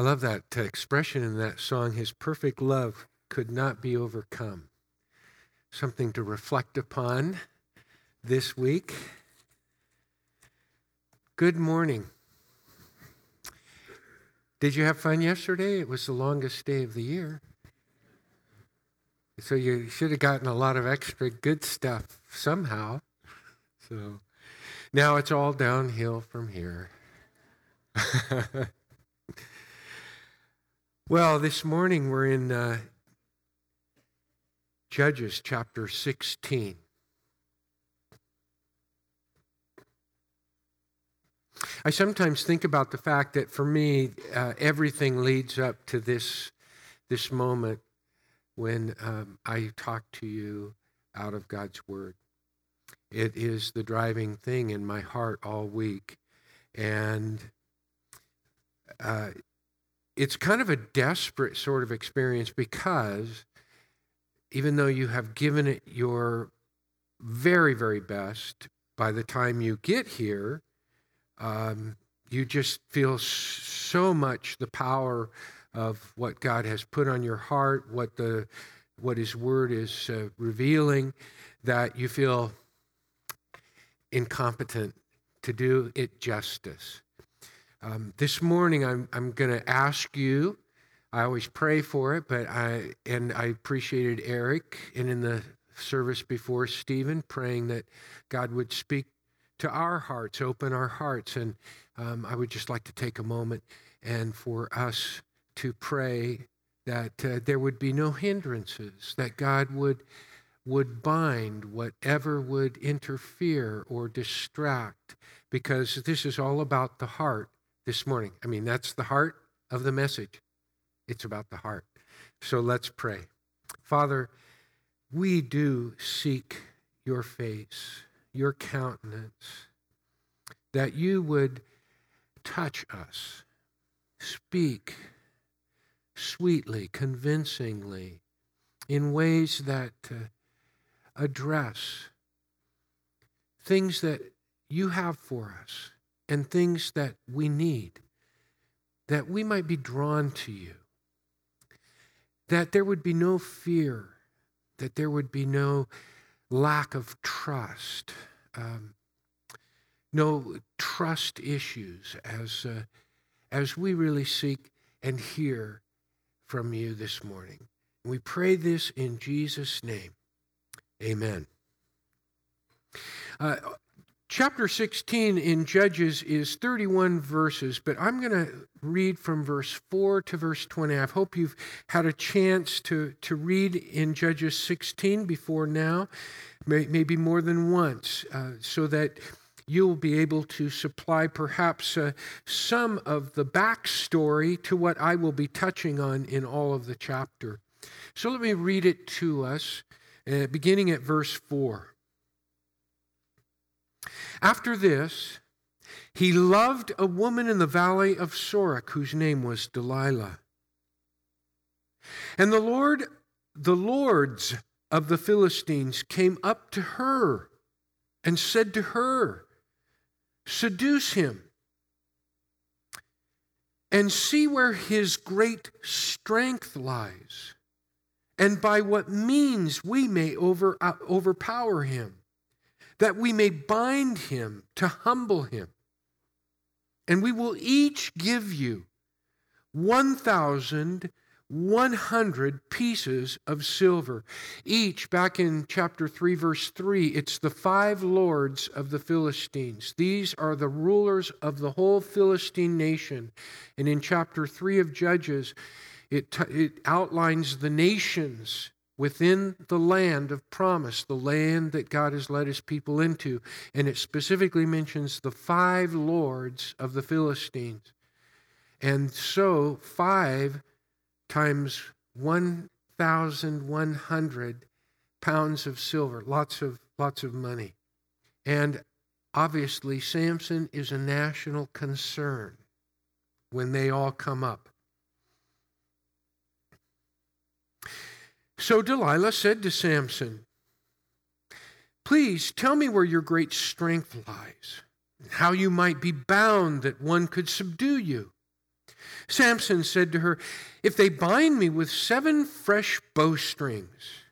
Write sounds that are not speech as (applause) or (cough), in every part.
I love that expression in that song. His perfect love could not be overcome. Something to reflect upon this week. Good morning. Did you have fun yesterday? It was the longest day of the year. So you should have gotten a lot of extra good stuff somehow. So now it's all downhill from here. (laughs) well, this morning we're in uh, Judges chapter 16. I sometimes think about the fact that for me, uh, everything leads up to this, this moment when um, I talk to you out of God's Word. It is the driving thing in my heart all week. And uh, it's kind of a desperate sort of experience because even though you have given it your very, very best, by the time you get here, um, you just feel so much the power of what God has put on your heart, what the what His Word is uh, revealing, that you feel incompetent to do it justice. Um, this morning, I'm I'm going to ask you. I always pray for it, but I and I appreciated Eric and in the service before Stephen praying that God would speak to our hearts, open our hearts. And um, I would just like to take a moment and for us to pray that uh, there would be no hindrances, that God would would bind whatever would interfere or distract, because this is all about the heart this morning. I mean, that's the heart of the message. It's about the heart. So let's pray. Father, we do seek your face your countenance, that you would touch us, speak sweetly, convincingly, in ways that uh, address things that you have for us and things that we need, that we might be drawn to you, that there would be no fear, that there would be no lack of trust, um, no trust issues as, uh, as we really seek and hear from you this morning. We pray this in Jesus' name. Amen. Uh, chapter 16 in Judges is 31 verses, but I'm going to read from verse 4 to verse 20. I hope you've had a chance to, to read in Judges 16 before now, maybe more than once, uh, so that you'll be able to supply perhaps uh, some of the backstory to what I will be touching on in all of the chapter. So let me read it to us, uh, beginning at verse 4. After this, he loved a woman in the valley of Sorek whose name was Delilah. And the Lord, the lords of the Philistines came up to her and said to her, Seduce him and see where his great strength lies, and by what means we may over, uh, overpower him that we may bind him to humble him. And we will each give you 1,100 pieces of silver. Each, back in chapter 3, verse 3, it's the five lords of the Philistines. These are the rulers of the whole Philistine nation. And in chapter 3 of Judges, it, it outlines the nations within the land of promise, the land that God has led his people into. And it specifically mentions the five lords of the Philistines. And so, five times 1,100 pounds of silver, lots of, lots of money. And obviously, Samson is a national concern when they all come up. So Delilah said to Samson, Please tell me where your great strength lies, and how you might be bound that one could subdue you. Samson said to her, If they bind me with seven fresh bowstrings,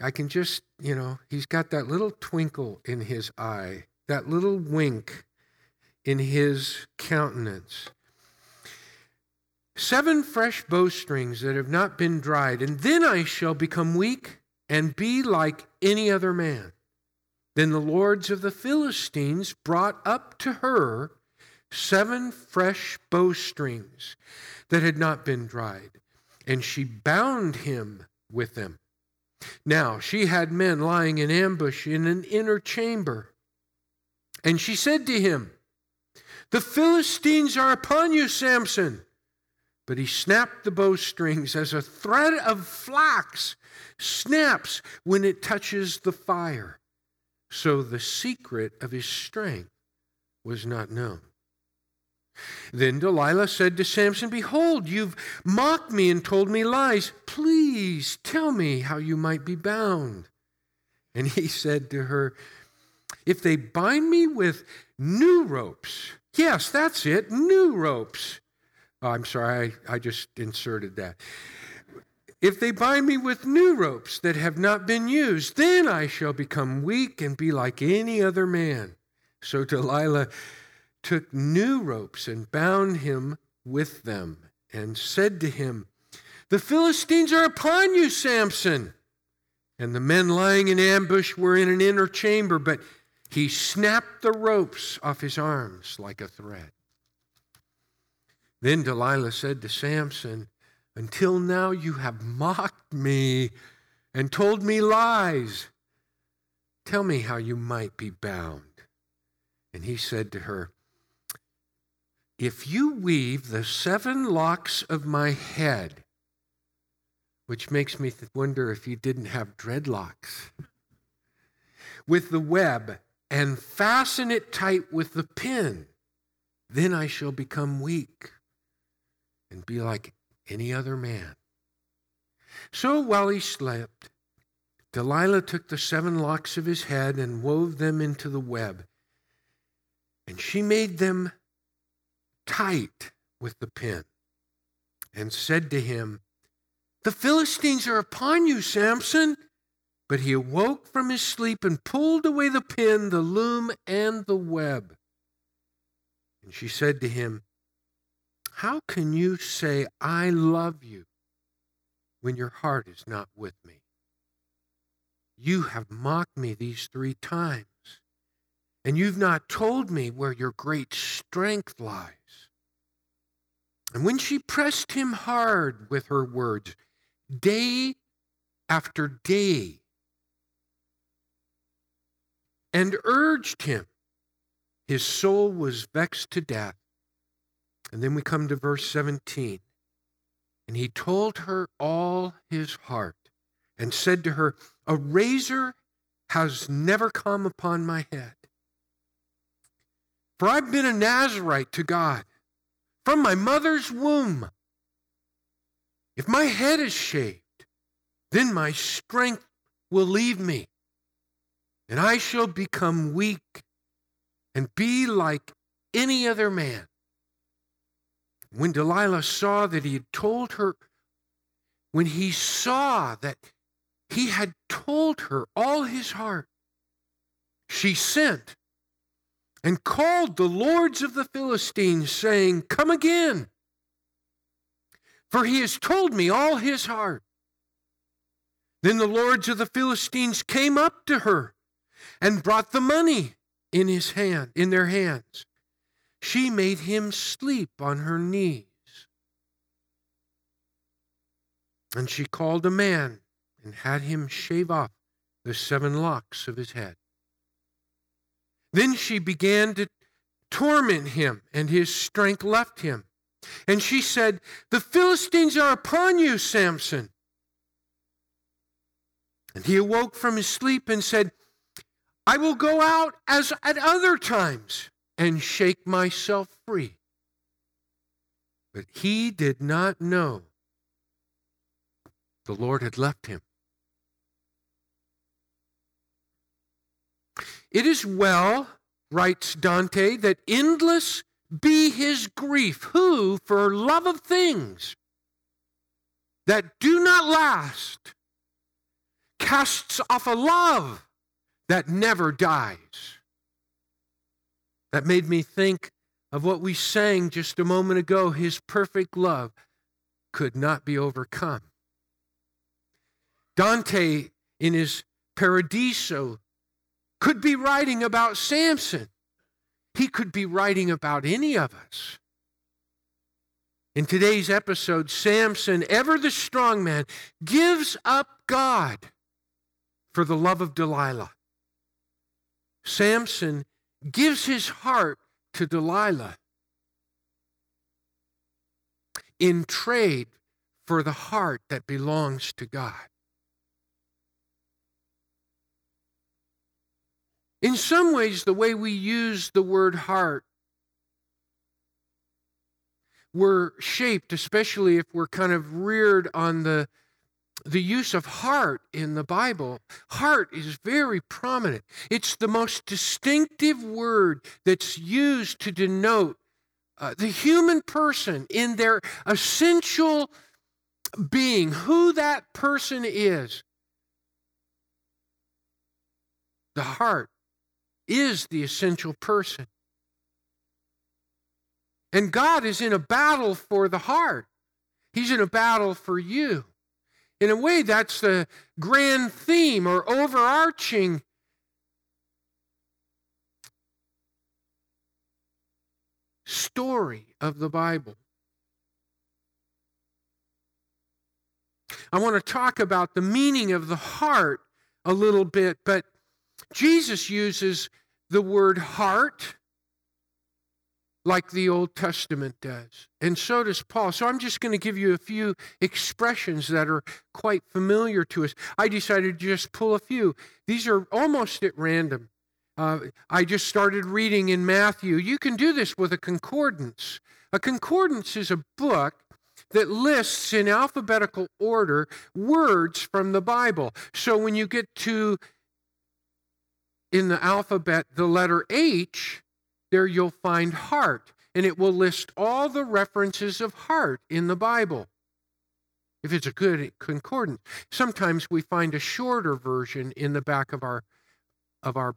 I can just, you know, he's got that little twinkle in his eye, that little wink in his countenance. Seven fresh bowstrings that have not been dried, and then I shall become weak and be like any other man. Then the lords of the Philistines brought up to her seven fresh bowstrings that had not been dried, and she bound him with them. Now she had men lying in ambush in an inner chamber. And she said to him, The Philistines are upon you, Samson. But he snapped the bowstrings as a thread of flax snaps when it touches the fire. So the secret of his strength was not known. Then Delilah said to Samson, Behold, you've mocked me and told me lies. Please tell me how you might be bound. And he (laughs) said to her, If they bind me with new ropes, yes, that's it, new ropes. Oh, I'm sorry, I, I just inserted that. If they bind me with new ropes that have not been used, then I shall become weak and be like any other man. So Delilah took new ropes and bound him with them and said to him, The Philistines are upon you, Samson. And the men lying in ambush were in an inner chamber, but he snapped the ropes off his arms like a thread. Then Delilah said to Samson, Until now you have mocked me and told me lies. Tell me how you might be bound. And he said to her, if you weave the seven locks of my head, which makes me wonder if you didn't have dreadlocks, with the web and fasten it tight with the pin, then I shall become weak and be like any other man. So while he slept, Delilah took the seven locks of his head and wove them into the web. And she made them tight with the pin and said to him, The Philistines are upon you, Samson. But he awoke from his sleep and pulled away the pin, the loom, and the web. And she said to him, How can you say, I love you, when your heart is not with me? You have mocked me these three times, and you've not told me where your great strength lies. And when she pressed him hard with her words, day after day, and urged him, his soul was vexed to death. And then we come to verse 17. And he told her all his heart and said to her, A razor has never come upon my head. For I've been a Nazarite to God from my mother's womb. If my head is shaved, then my strength will leave me, and I shall become weak and be like any other man. When Delilah saw that he had told her, when he saw that he had told her all his heart, she sent and called the lords of the Philistines, saying, Come again, for he has told me all his heart. Then the lords of the Philistines came up to her and brought the money in his hand, in their hands. She made him sleep on her knees. And she called a man and had him shave off the seven locks of his head. Then she began to torment him, and his strength left him. And she said, The Philistines are upon you, Samson. And he awoke from his sleep and said, I will go out as at other times and shake myself free. But he did not know the Lord had left him. It is well, writes Dante, that endless be his grief, who, for love of things that do not last, casts off a love that never dies. That made me think of what we sang just a moment ago his perfect love could not be overcome. Dante, in his Paradiso, could be writing about Samson. He could be writing about any of us. In today's episode, Samson, ever the strong man, gives up God for the love of Delilah. Samson gives his heart to Delilah in trade for the heart that belongs to God. In some ways, the way we use the word heart, we're shaped, especially if we're kind of reared on the, the use of heart in the Bible. Heart is very prominent. It's the most distinctive word that's used to denote uh, the human person in their essential being, who that person is. The heart is the essential person. And God is in a battle for the heart. He's in a battle for you. In a way, that's the grand theme or overarching story of the Bible. I want to talk about the meaning of the heart a little bit, but Jesus uses the word heart like the Old Testament does. And so does Paul. So I'm just going to give you a few expressions that are quite familiar to us. I decided to just pull a few. These are almost at random. Uh, I just started reading in Matthew. You can do this with a concordance. A concordance is a book that lists in alphabetical order words from the Bible. So when you get to in the alphabet the letter H, there you'll find heart, and it will list all the references of heart in the Bible. If it's a good concordance, sometimes we find a shorter version in the back of our of our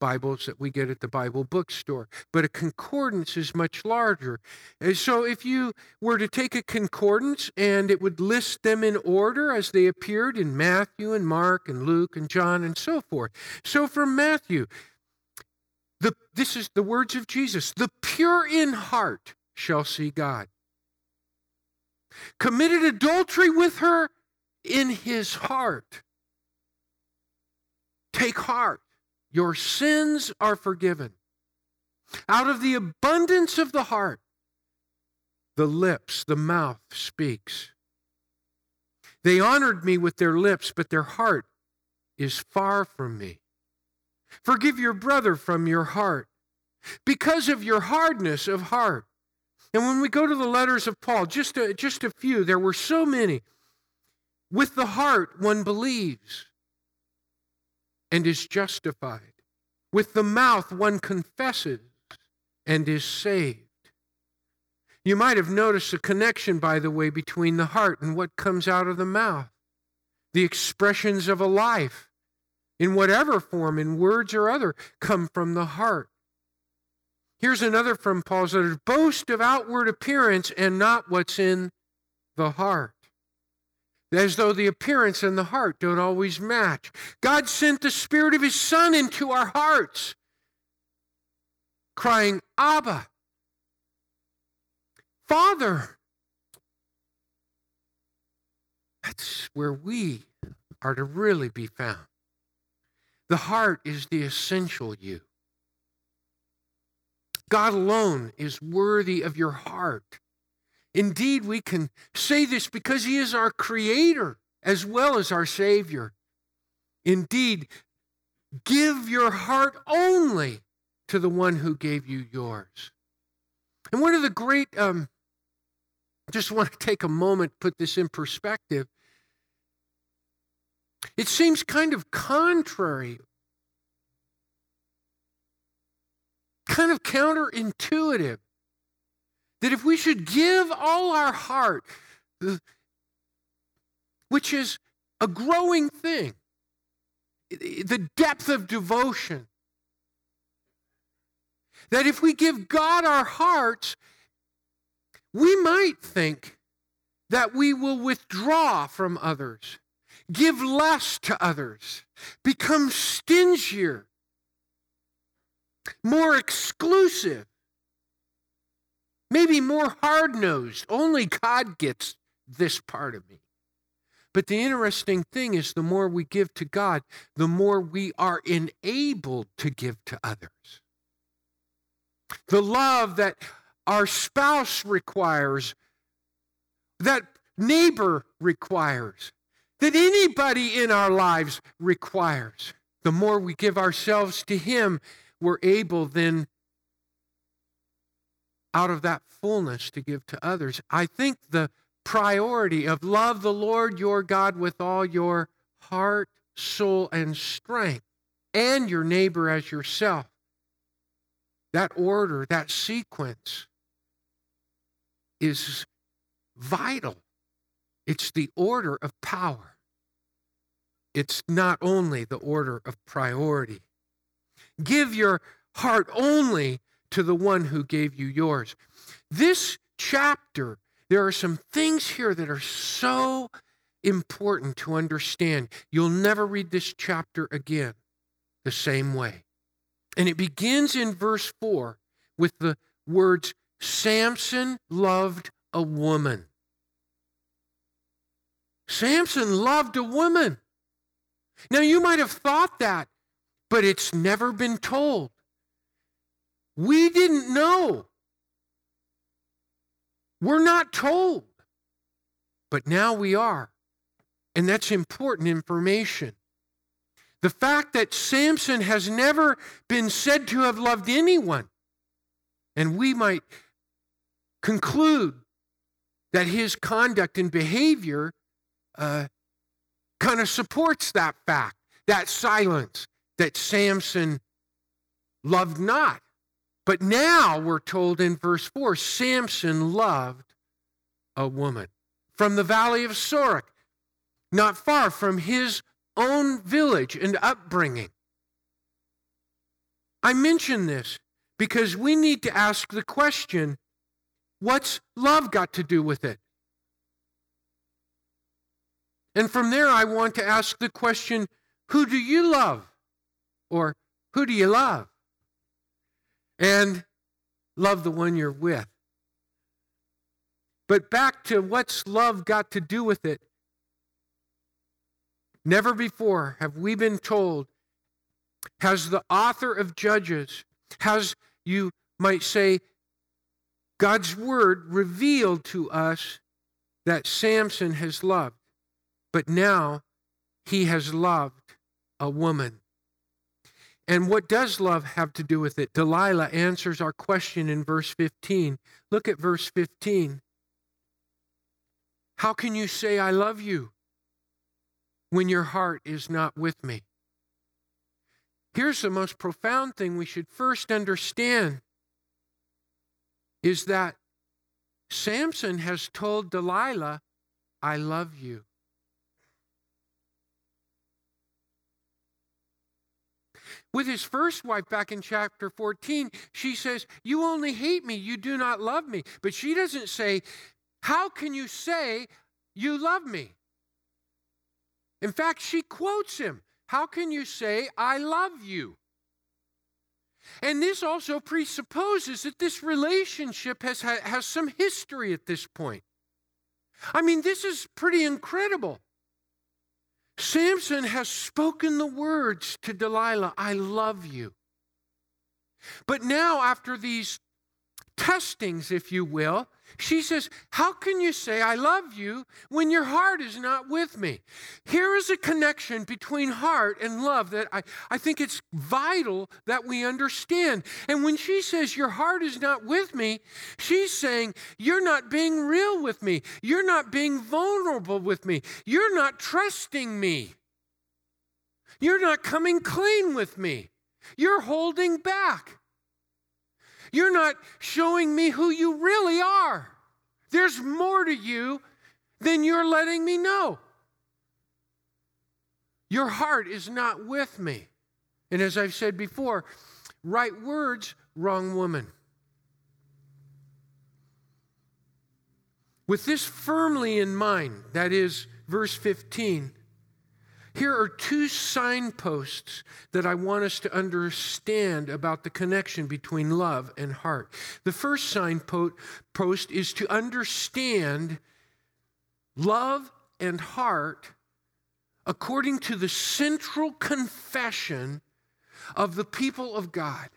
Bibles that we get at the Bible bookstore, but a concordance is much larger. And so if you were to take a concordance and it would list them in order as they appeared in Matthew and Mark and Luke and John and so forth. So from Matthew, the, this is the words of Jesus the pure in heart shall see God. Committed adultery with her in his heart. Take heart. Your sins are forgiven. Out of the abundance of the heart, the lips, the mouth speaks. They honored me with their lips, but their heart is far from me. Forgive your brother from your heart because of your hardness of heart. And when we go to the letters of Paul, just a, just a few, there were so many. With the heart, one believes and is justified. With the mouth, one confesses and is saved. You might have noticed a connection, by the way, between the heart and what comes out of the mouth. The expressions of a life, in whatever form, in words or other, come from the heart. Here's another from Paul's letter boast of outward appearance and not what's in the heart as though the appearance and the heart don't always match. God sent the Spirit of His Son into our hearts, crying, Abba, Father. That's where we are to really be found. The heart is the essential you. God alone is worthy of your heart. Indeed, we can say this because He is our Creator as well as our Savior. Indeed, give your heart only to the one who gave you yours. And one of the great, um, just want to take a moment, put this in perspective. It seems kind of contrary, kind of counterintuitive. That if we should give all our heart, which is a growing thing, the depth of devotion, that if we give God our hearts, we might think that we will withdraw from others, give less to others, become stingier, more exclusive, maybe more hard nosed. Only God gets this part of me. But the interesting thing is, the more we give to God, the more we are enabled to give to others. The love that our spouse requires, that neighbor requires, that anybody in our lives requires. The more we give ourselves to Him, we're able then, out of that fullness, to give to others. I think the priority of love the Lord your God with all your heart, soul, and strength, and your neighbor as yourself. That order, that sequence is vital. It's the order of power. It's not only the order of priority. Give your heart only to the one who gave you yours. This chapter there are some things here that are so important to understand. You'll never read this chapter again the same way. And it begins in verse 4 with the words Samson loved a woman. Samson loved a woman. Now, you might have thought that, but it's never been told. We didn't know we're not told, but now we are. And that's important information. The fact that Samson has never been said to have loved anyone, and we might conclude that his conduct and behavior uh, kind of supports that fact, that silence, that Samson loved not. But now we're told in verse 4 Samson loved a woman from the valley of Sorek, not far from his own village and upbringing. I mention this because we need to ask the question what's love got to do with it? And from there, I want to ask the question who do you love? Or who do you love? and love the one you're with. But back to what's love got to do with it? Never before have we been told, has the author of Judges, has, you might say, God's word revealed to us that Samson has loved, but now he has loved a woman. And what does love have to do with it? Delilah answers our question in verse 15. Look at verse 15. How can you say, I love you, when your heart is not with me? Here's the most profound thing we should first understand is that Samson has told Delilah, I love you. With his first wife, back in chapter 14, she says, You only hate me, you do not love me. But she doesn't say, How can you say you love me? In fact, she quotes him, How can you say I love you? And this also presupposes that this relationship has, has some history at this point. I mean, this is pretty incredible. Samson has spoken the words to Delilah, I love you. But now, after these testings, if you will, she says, How can you say I love you when your heart is not with me? Here is a connection between heart and love that I, I think it's vital that we understand. And when she says, Your heart is not with me, she's saying, You're not being real with me. You're not being vulnerable with me. You're not trusting me. You're not coming clean with me. You're holding back. You're not showing me who you really are. There's more to you than you're letting me know. Your heart is not with me. And as I've said before, right words, wrong woman. With this firmly in mind, that is verse 15, here are two signposts that I want us to understand about the connection between love and heart. The first signpost is to understand love and heart according to the central confession of the people of God.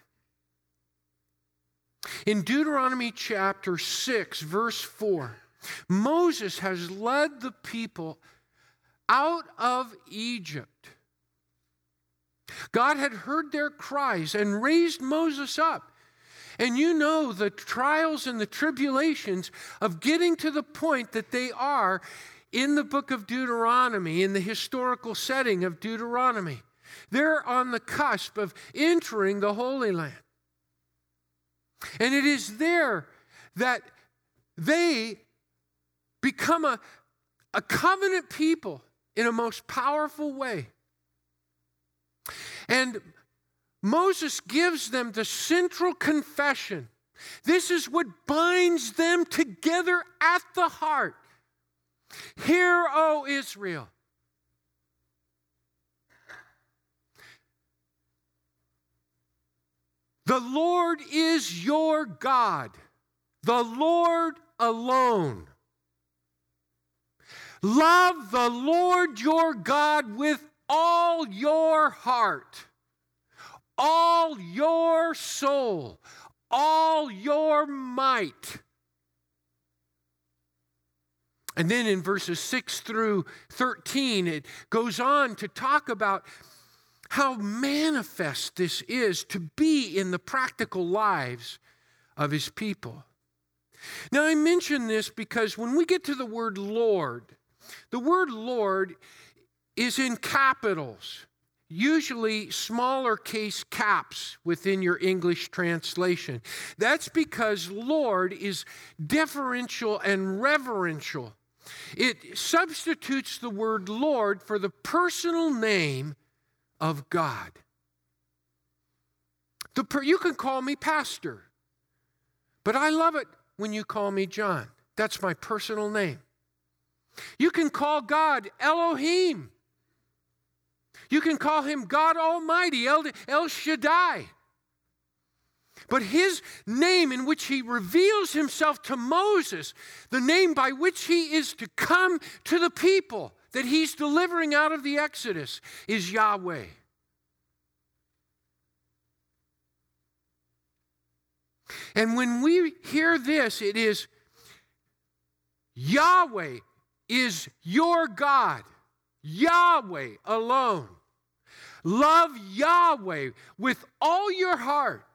In Deuteronomy chapter 6, verse 4, Moses has led the people out of Egypt. God had heard their cries and raised Moses up. And you know the trials and the tribulations of getting to the point that they are in the book of Deuteronomy, in the historical setting of Deuteronomy. They're on the cusp of entering the Holy Land. And it is there that they become a, a covenant people in a most powerful way. And Moses gives them the central confession. This is what binds them together at the heart. Hear, O Israel. The Lord is your God, the Lord alone. Love the Lord your God with all your heart, all your soul, all your might. And then in verses 6 through 13, it goes on to talk about how manifest this is to be in the practical lives of his people. Now, I mention this because when we get to the word Lord, the word Lord is in capitals, usually smaller case caps within your English translation. That's because Lord is deferential and reverential. It substitutes the word Lord for the personal name of God. Per- you can call me pastor, but I love it when you call me John. That's my personal name. You can call God Elohim. You can call him God Almighty, El, El Shaddai. But his name, in which he reveals himself to Moses, the name by which he is to come to the people that he's delivering out of the Exodus, is Yahweh. And when we hear this, it is Yahweh is your God, Yahweh alone. Love Yahweh with all your heart.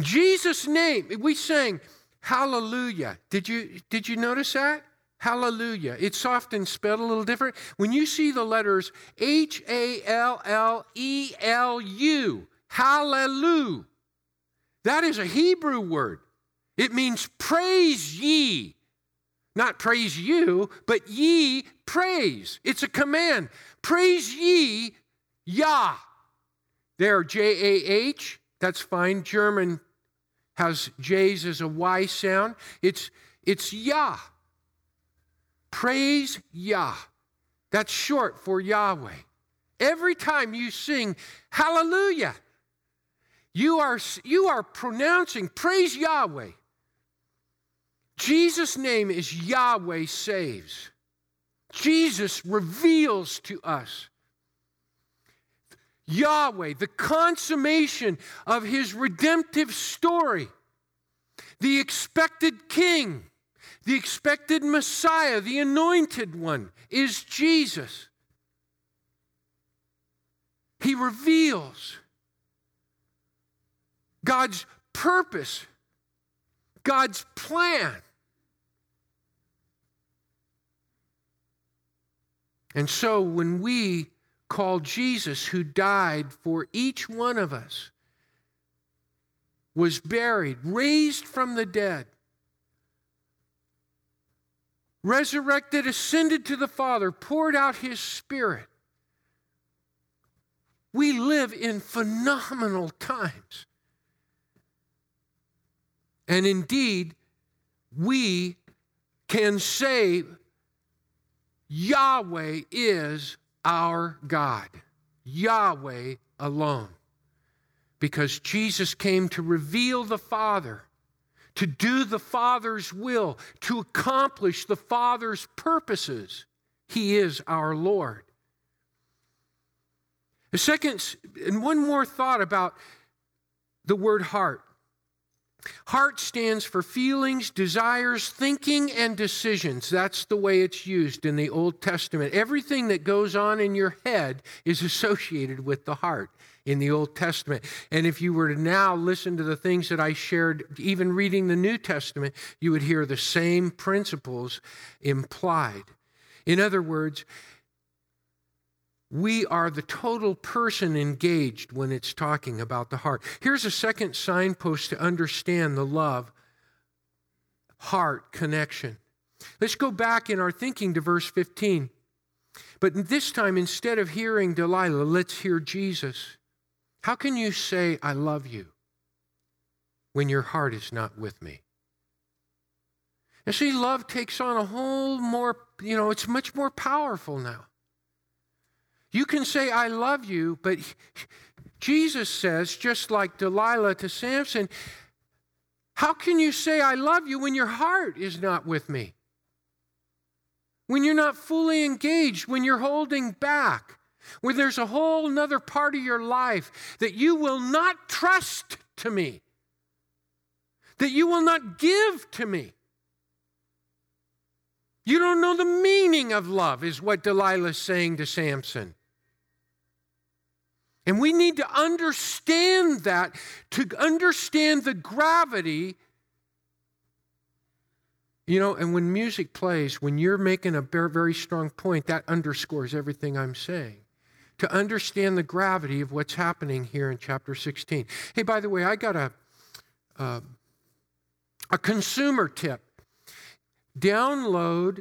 Jesus' name, we sang hallelujah. Did you, did you notice that? Hallelujah. It's often spelled a little different. When you see the letters H A L L E L U, hallelujah, that is a Hebrew word. It means praise ye. Not praise you, but ye praise. It's a command. Praise ye Yah. There, J A H, that's fine. German has J's as a Y sound. It's, it's Yah. Praise Yah. That's short for Yahweh. Every time you sing hallelujah, you are, you are pronouncing praise Yahweh. Jesus' name is Yahweh saves. Jesus reveals to us Yahweh, the consummation of his redemptive story, the expected king, the expected Messiah, the anointed one, is Jesus. He reveals God's purpose, God's plan. And so when we call Jesus, who died for each one of us, was buried, raised from the dead, resurrected, ascended to the Father, poured out his Spirit. We live in phenomenal times. And indeed, we can say Yahweh is our God, Yahweh alone. Because Jesus came to reveal the Father, to do the Father's will, to accomplish the Father's purposes. He is our Lord. A second, and one more thought about the word heart. Heart stands for feelings, desires, thinking, and decisions. That's the way it's used in the Old Testament. Everything that goes on in your head is associated with the heart in the Old Testament. And if you were to now listen to the things that I shared, even reading the New Testament, you would hear the same principles implied. In other words, we are the total person engaged when it's talking about the heart. Here's a second signpost to understand the love heart connection. Let's go back in our thinking to verse 15. But this time, instead of hearing Delilah, let's hear Jesus. How can you say, I love you, when your heart is not with me? And see, love takes on a whole more, you know, it's much more powerful now. You can say, I love you, but Jesus says, just like Delilah to Samson, how can you say, I love you when your heart is not with me? When you're not fully engaged, when you're holding back, when there's a whole other part of your life that you will not trust to me, that you will not give to me. You don't know the meaning of love, is what Delilah is saying to Samson. And we need to understand that to understand the gravity. You know, and when music plays, when you're making a very strong point, that underscores everything I'm saying. To understand the gravity of what's happening here in chapter 16. Hey, by the way, I got a, uh, a consumer tip. Download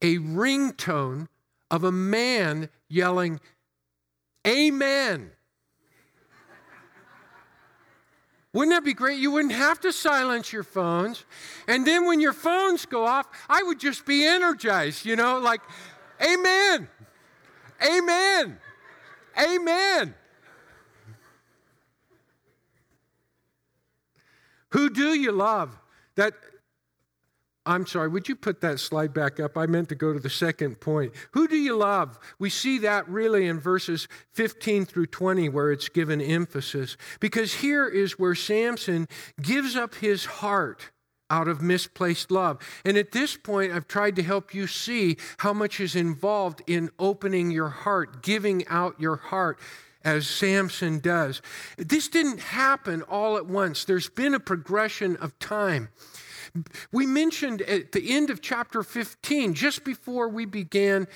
a ringtone of a man yelling, Amen. Wouldn't that be great? You wouldn't have to silence your phones. And then when your phones go off, I would just be energized, you know, like, Amen. Amen. Amen. Who do you love? That I'm sorry, would you put that slide back up? I meant to go to the second point. Who do you love? We see that really in verses 15 through 20 where it's given emphasis. Because here is where Samson gives up his heart out of misplaced love. And at this point, I've tried to help you see how much is involved in opening your heart, giving out your heart as Samson does. This didn't happen all at once, there's been a progression of time. We mentioned at the end of chapter 15, just before we began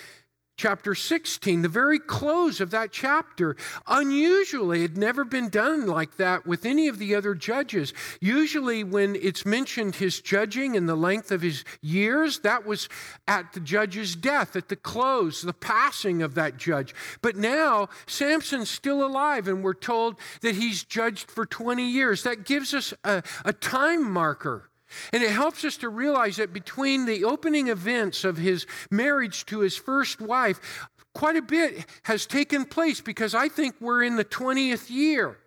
chapter 16, the very close of that chapter. Unusually, it had never been done like that with any of the other judges. Usually, when it's mentioned his judging and the length of his years, that was at the judge's death, at the close, the passing of that judge. But now, Samson's still alive, and we're told that he's judged for 20 years. That gives us a, a time marker and it helps us to realize that between the opening events of his marriage to his first wife, quite a bit has taken place because I think we're in the 20th year,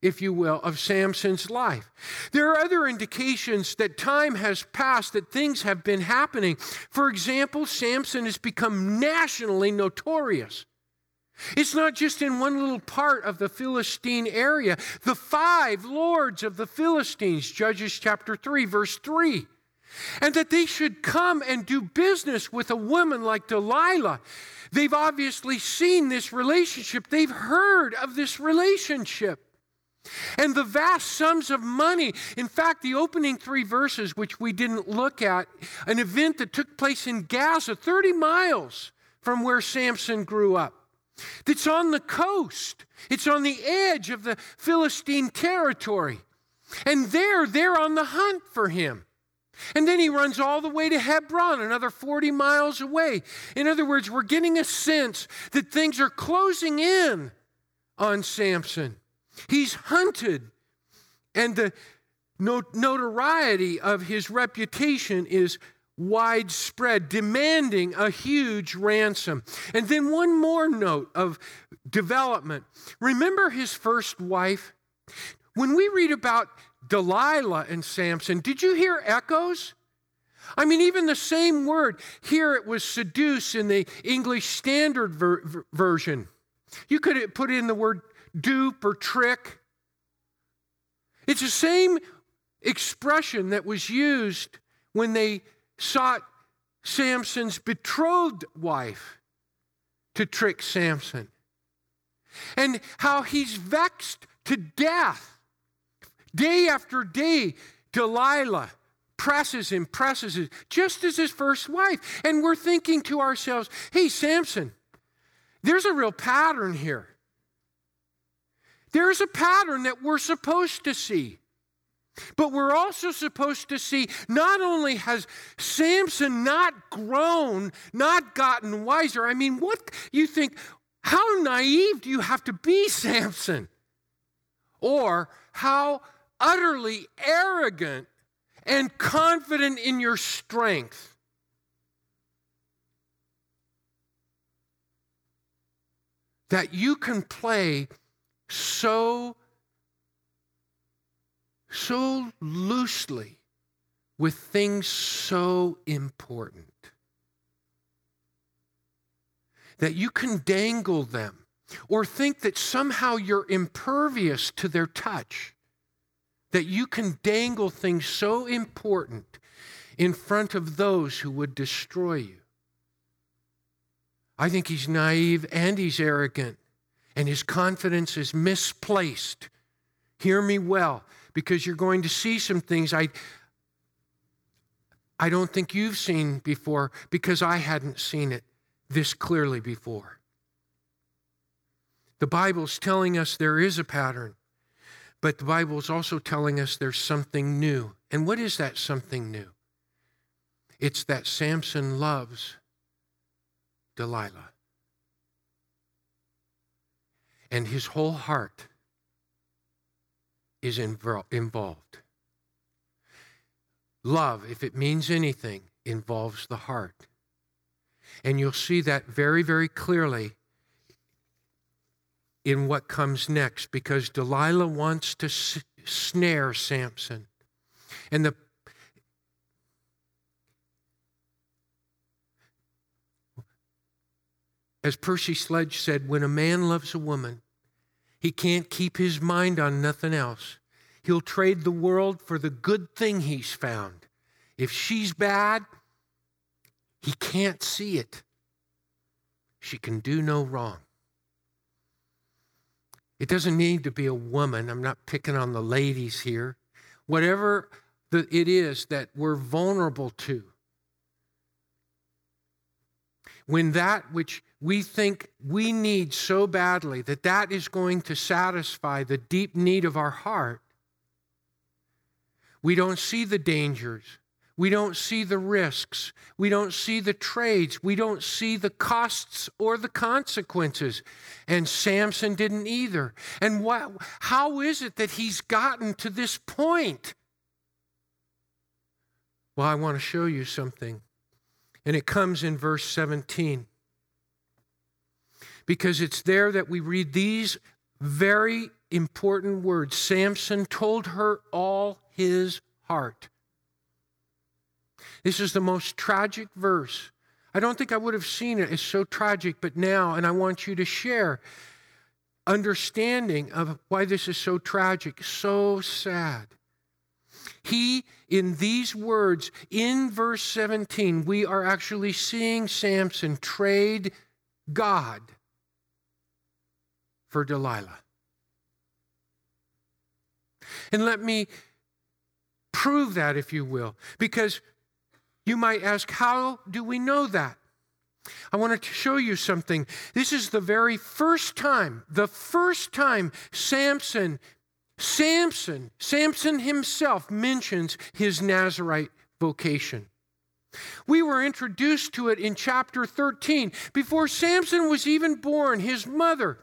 if you will, of Samson's life. There are other indications that time has passed, that things have been happening. For example, Samson has become nationally notorious. It's not just in one little part of the Philistine area. The five lords of the Philistines, Judges chapter 3, verse 3. And that they should come and do business with a woman like Delilah. They've obviously seen this relationship, they've heard of this relationship. And the vast sums of money. In fact, the opening three verses, which we didn't look at, an event that took place in Gaza, 30 miles from where Samson grew up. It's on the coast, it's on the edge of the Philistine territory. And there, they're on the hunt for him. And then he runs all the way to Hebron, another 40 miles away. In other words, we're getting a sense that things are closing in on Samson. He's hunted, and the notoriety of his reputation is widespread, demanding a huge ransom. And then one more note of development. Remember his first wife? When we read about Delilah and Samson, did you hear echoes? I mean, even the same word, here it was seduce in the English Standard ver- Version. You could put in the word dupe or trick. It's the same expression that was used when they sought Samson's betrothed wife to trick Samson. And how he's vexed to death. Day after day, Delilah presses him, presses him, just as his first wife. And we're thinking to ourselves, hey, Samson, there's a real pattern here. There's a pattern that we're supposed to see. But we're also supposed to see not only has Samson not grown, not gotten wiser. I mean, what you think, how naive do you have to be, Samson? Or how utterly arrogant and confident in your strength. That you can play so so loosely with things so important that you can dangle them or think that somehow you're impervious to their touch, that you can dangle things so important in front of those who would destroy you. I think he's naive and he's arrogant, and his confidence is misplaced. Hear me well because you're going to see some things I, I don't think you've seen before because I hadn't seen it this clearly before. The Bible's telling us there is a pattern, but the Bible's also telling us there's something new. And what is that something new? It's that Samson loves Delilah. And his whole heart is involved. Love, if it means anything, involves the heart. And you'll see that very, very clearly in what comes next because Delilah wants to s- snare Samson. And the As Percy Sledge said, when a man loves a woman, he can't keep his mind on nothing else. He'll trade the world for the good thing he's found. If she's bad, he can't see it. She can do no wrong. It doesn't need to be a woman. I'm not picking on the ladies here. Whatever the, it is that we're vulnerable to, when that which we think we need so badly that that is going to satisfy the deep need of our heart, we don't see the dangers. We don't see the risks. We don't see the trades. We don't see the costs or the consequences. And Samson didn't either. And what, how is it that he's gotten to this point? Well, I want to show you something. And it comes in verse 17. Because it's there that we read these very important words. Samson told her all his heart. This is the most tragic verse. I don't think I would have seen it. It's so tragic, but now, and I want you to share understanding of why this is so tragic, so sad. He, in these words, in verse 17, we are actually seeing Samson trade God for Delilah. And let me prove that, if you will, because you might ask, how do we know that? I wanted to show you something. This is the very first time, the first time Samson Samson, Samson himself mentions his Nazarite vocation. We were introduced to it in chapter 13. Before Samson was even born, his mother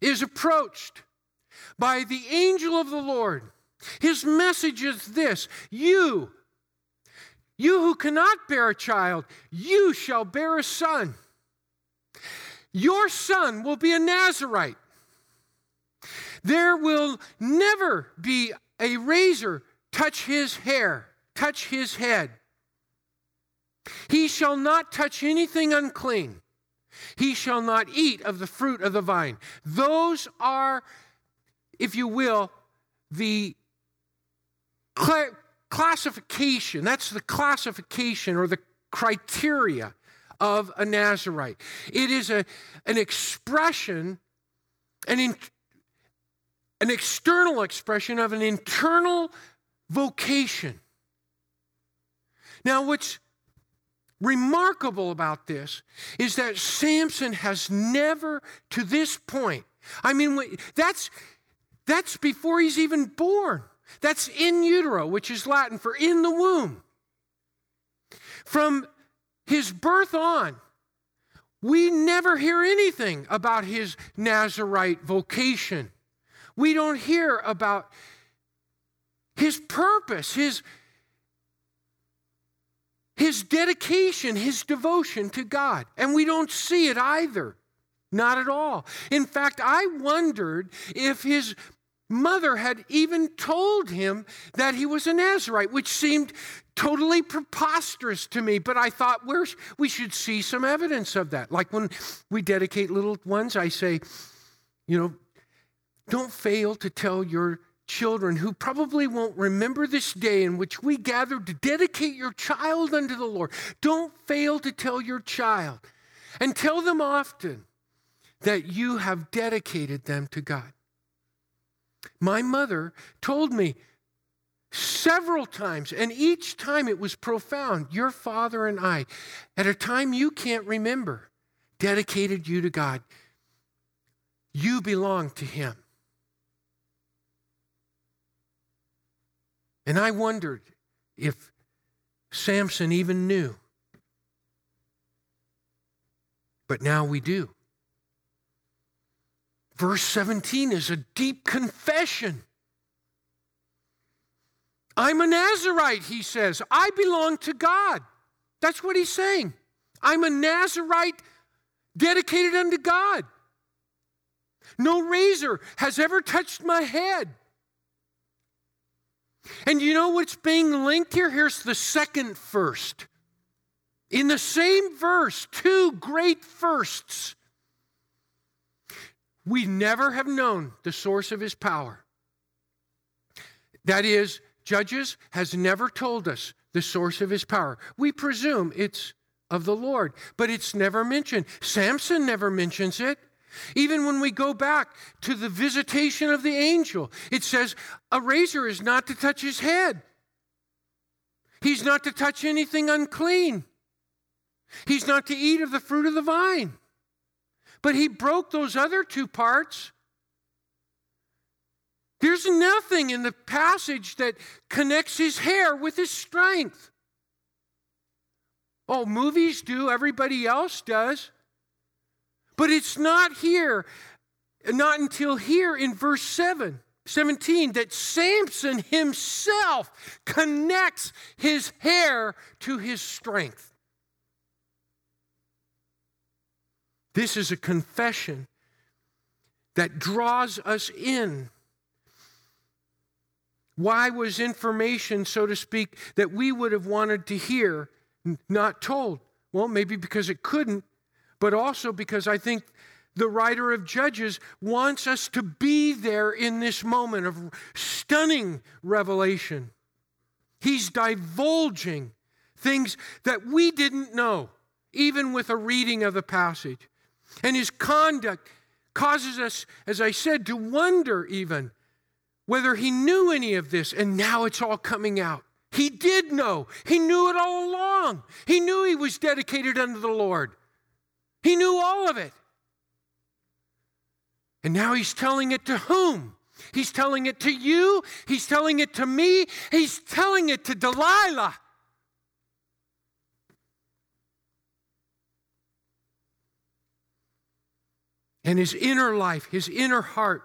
is approached by the angel of the Lord. His message is this You, you who cannot bear a child, you shall bear a son. Your son will be a Nazarite. There will never be a razor touch his hair, touch his head. He shall not touch anything unclean. He shall not eat of the fruit of the vine. Those are, if you will, the cl- classification. That's the classification or the criteria of a Nazarite. It is a, an expression, an, in, an external expression of an internal vocation. Now, what's remarkable about this is that Samson has never, to this point, I mean, that's, that's before he's even born. That's in utero, which is Latin for in the womb. From his birth on, we never hear anything about his Nazarite vocation. We don't hear about his purpose, his, his dedication, his devotion to God. And we don't see it either. Not at all. In fact, I wondered if his mother had even told him that he was a Nazarite, which seemed totally preposterous to me. But I thought we should see some evidence of that. Like when we dedicate little ones, I say, you know, don't fail to tell your children who probably won't remember this day in which we gathered to dedicate your child unto the Lord. Don't fail to tell your child and tell them often that you have dedicated them to God. My mother told me several times, and each time it was profound. Your father and I, at a time you can't remember, dedicated you to God. You belong to Him. And I wondered if Samson even knew. But now we do. Verse 17 is a deep confession. I'm a Nazarite, he says. I belong to God. That's what he's saying. I'm a Nazarite dedicated unto God. No razor has ever touched my head. And you know what's being linked here? Here's the second first. In the same verse, two great firsts we never have known the source of his power. That is, Judges has never told us the source of his power. We presume it's of the Lord, but it's never mentioned. Samson never mentions it. Even when we go back to the visitation of the angel, it says a razor is not to touch his head. He's not to touch anything unclean. He's not to eat of the fruit of the vine. But he broke those other two parts. There's nothing in the passage that connects his hair with his strength. Oh, movies do, everybody else does. But it's not here, not until here in verse 7, 17, that Samson himself connects his hair to his strength. This is a confession that draws us in. Why was information, so to speak, that we would have wanted to hear not told? Well, maybe because it couldn't, but also because I think the writer of Judges wants us to be there in this moment of stunning revelation. He's divulging things that we didn't know, even with a reading of the passage. And his conduct causes us, as I said, to wonder even whether he knew any of this, and now it's all coming out. He did know. He knew it all along. He knew he was dedicated unto the Lord. He knew all of it. And now he's telling it to whom? He's telling it to you. He's telling it to me. He's telling it to Delilah. And his inner life, his inner heart,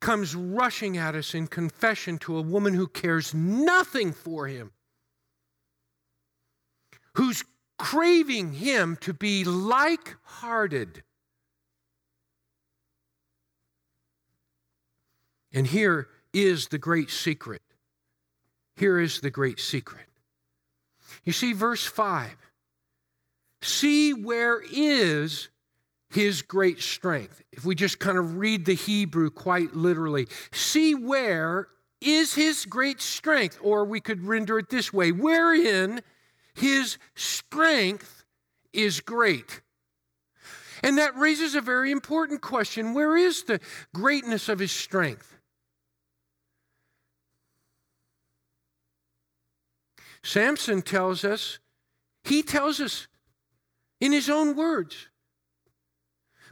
comes rushing at us in confession to a woman who cares nothing for him, who's craving him to be like hearted. And here is the great secret. Here is the great secret. You see, verse 5 see where is his great strength. If we just kind of read the Hebrew quite literally, see where is his great strength, or we could render it this way wherein his strength is great. And that raises a very important question where is the greatness of his strength? Samson tells us, he tells us in his own words.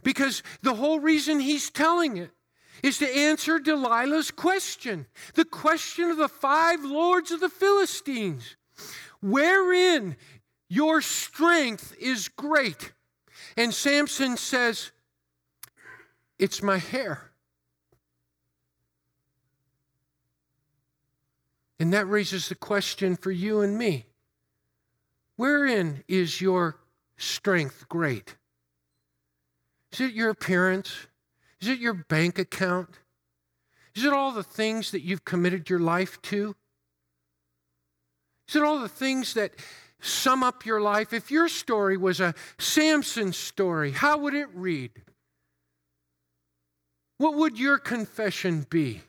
Because the whole reason he's telling it is to answer Delilah's question the question of the five lords of the Philistines. Wherein your strength is great. And Samson says, It's my hair. And that raises the question for you and me Wherein is your strength great? Is it your appearance? Is it your bank account? Is it all the things that you've committed your life to? Is it all the things that sum up your life? If your story was a Samson story, how would it read? What would your confession be?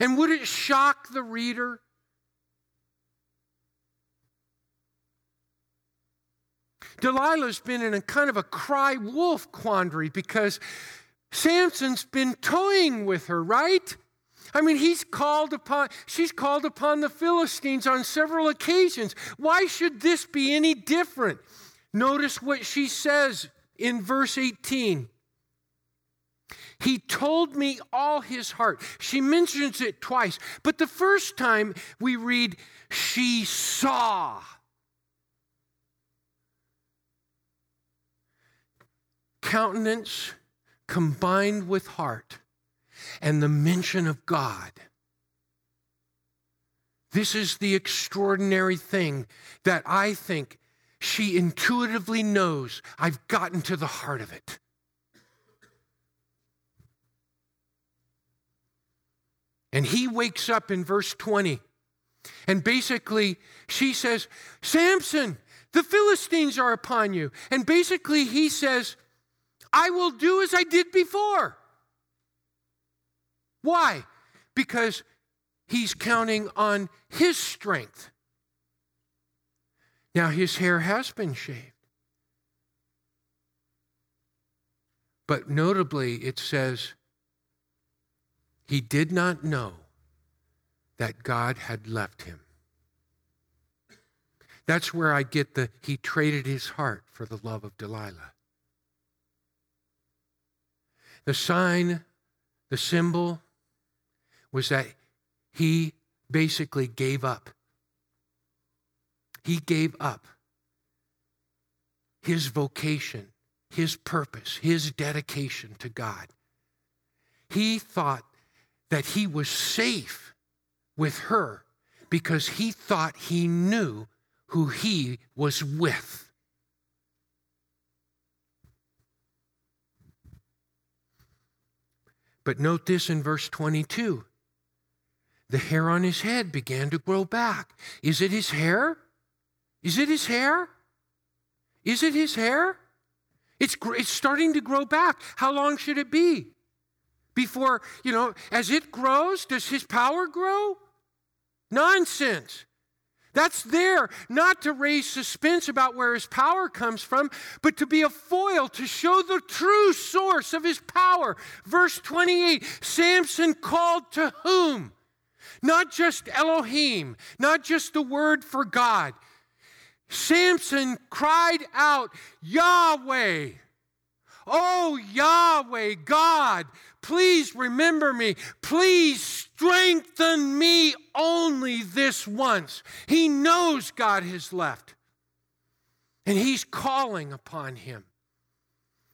And would it shock the reader? Delilah's been in a kind of a cry wolf quandary because Samson's been toying with her, right? I mean, he's called upon, she's called upon the Philistines on several occasions. Why should this be any different? Notice what she says in verse 18. He told me all his heart. She mentions it twice, but the first time we read, she saw. Countenance combined with heart and the mention of God. This is the extraordinary thing that I think she intuitively knows I've gotten to the heart of it. And he wakes up in verse 20. And basically, she says, Samson, the Philistines are upon you. And basically, he says, I will do as I did before. Why? Because he's counting on his strength. Now, his hair has been shaved. But notably, it says, he did not know that God had left him. That's where I get the he traded his heart for the love of Delilah. The sign, the symbol was that he basically gave up. He gave up his vocation, his purpose, his dedication to God. He thought that he was safe with her because he thought he knew who he was with. But note this in verse 22 the hair on his head began to grow back. Is it his hair? Is it his hair? Is it his hair? It's, it's starting to grow back. How long should it be? before, you know, as it grows, does his power grow? Nonsense. That's there not to raise suspense about where his power comes from, but to be a foil to show the true source of his power. Verse 28 Samson called to whom? Not just Elohim, not just the word for God. Samson cried out, Yahweh, Oh, Yahweh, God, please remember me. Please strengthen me only this once. He knows God has left. And he's calling upon him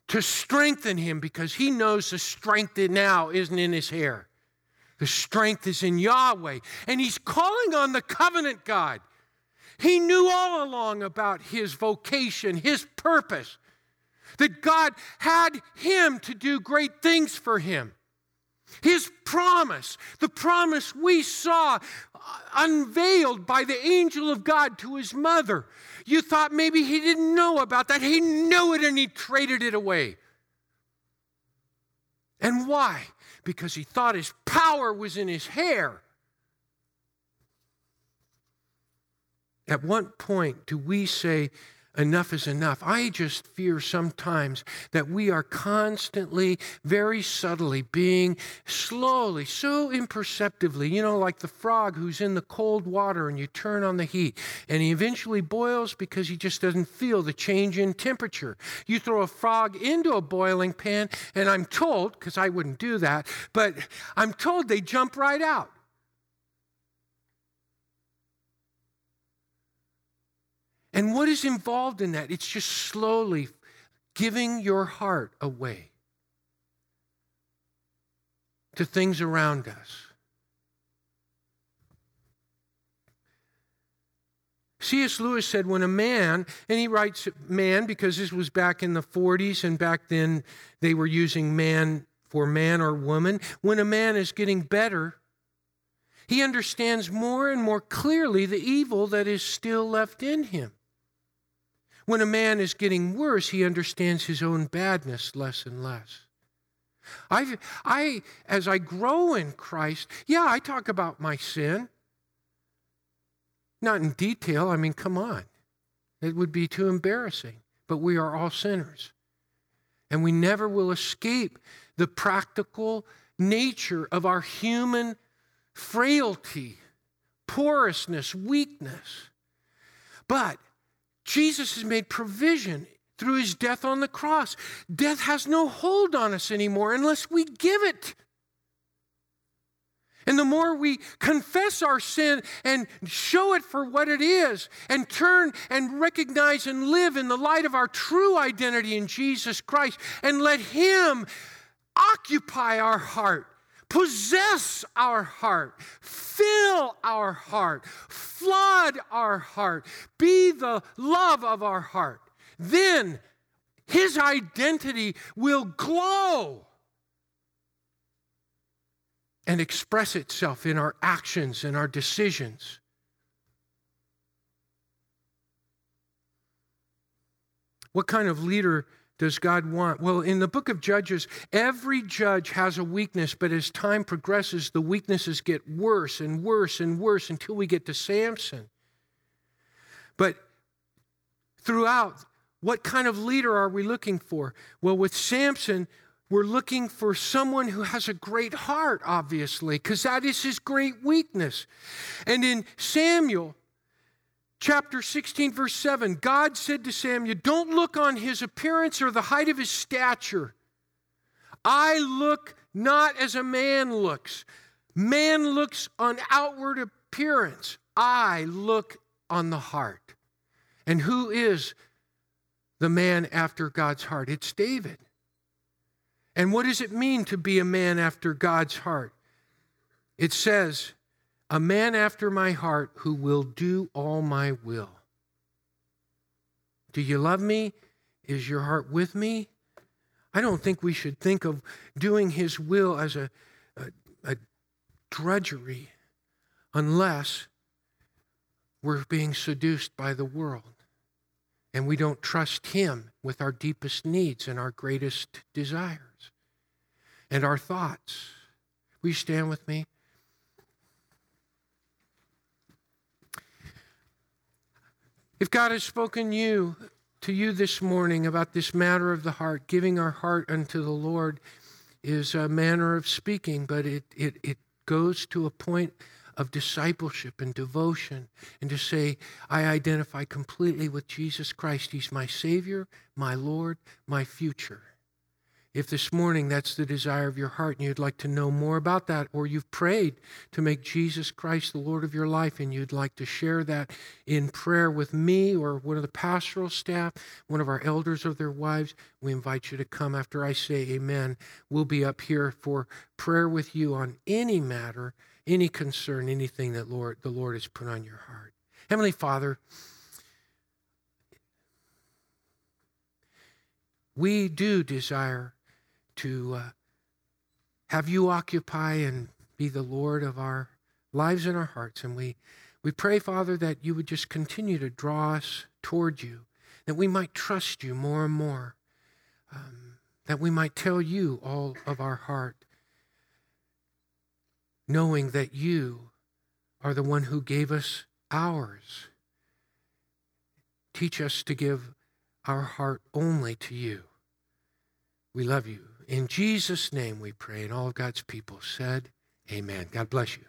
to strengthen him because he knows the strength that now isn't in his hair. The strength is in Yahweh. And he's calling on the covenant God. He knew all along about his vocation, his purpose, that God had him to do great things for him. His promise, the promise we saw uh, unveiled by the angel of God to his mother. You thought maybe he didn't know about that. He knew it and he traded it away. And why? Because he thought his power was in his hair. At what point do we say, enough is enough. I just fear sometimes that we are constantly, very subtly being slowly, so imperceptibly, you know, like the frog who's in the cold water and you turn on the heat and he eventually boils because he just doesn't feel the change in temperature. You throw a frog into a boiling pan, and I'm told, because I wouldn't do that, but I'm told they jump right out. And what is involved in that? It's just slowly giving your heart away to things around us. C.S. Lewis said, when a man, and he writes man because this was back in the 40s, and back then they were using man for man or woman. When a man is getting better, he understands more and more clearly the evil that is still left in him. When a man is getting worse, he understands his own badness less and less. I, I, as I grow in Christ, yeah, I talk about my sin. Not in detail. I mean, come on. It would be too embarrassing. But we are all sinners. And we never will escape the practical nature of our human frailty, porousness, weakness. But Jesus has made provision through his death on the cross. Death has no hold on us anymore unless we give it. And the more we confess our sin and show it for what it is, and turn and recognize and live in the light of our true identity in Jesus Christ, and let Him occupy our heart, possess our heart, fill our heart, flood our heart, be the love of our heart. Then his identity will glow and express itself in our actions and our decisions. What kind of leader does God want? Well, in the book of Judges, every judge has a weakness, but as time progresses, the weaknesses get worse and worse and worse until we get to Samson. But throughout, what kind of leader are we looking for? Well, with Samson, we're looking for someone who has a great heart, obviously, because that is his great weakness. And in Samuel, chapter 16, verse 7, God said to Samuel, Don't look on his appearance or the height of his stature. I look not as a man looks. Man looks on outward appearance. I look on the heart. And who is the man after God's heart? It's David. And what does it mean to be a man after God's heart? It says, a man after my heart who will do all my will. Do you love me? Is your heart with me? I don't think we should think of doing his will as a, a, a drudgery unless we're being seduced by the world and we don't trust him with our deepest needs and our greatest desires and our thoughts. Will you stand with me? If God has spoken you to you this morning about this matter of the heart, giving our heart unto the Lord is a manner of speaking, but it, it, it goes to a point of discipleship and devotion and to say, I identify completely with Jesus Christ. He's my Savior, my Lord, my future. If this morning that's the desire of your heart and you'd like to know more about that, or you've prayed to make Jesus Christ the Lord of your life and you'd like to share that in prayer with me or one of the pastoral staff, one of our elders or their wives, we invite you to come after I say amen. We'll be up here for prayer with you on any matter, any concern, anything that Lord the Lord has put on your heart. Heavenly Father, we do desire to uh, have you occupy and be the Lord of our lives and our hearts. And we, we pray, Father, that you would just continue to draw us toward you, that we might trust you more and more, um, that we might tell you all of our heart, knowing that you are the one who gave us ours. Teach us to give our heart only to you. We love you. In Jesus' name we pray. And all of God's people said, Amen. God bless you.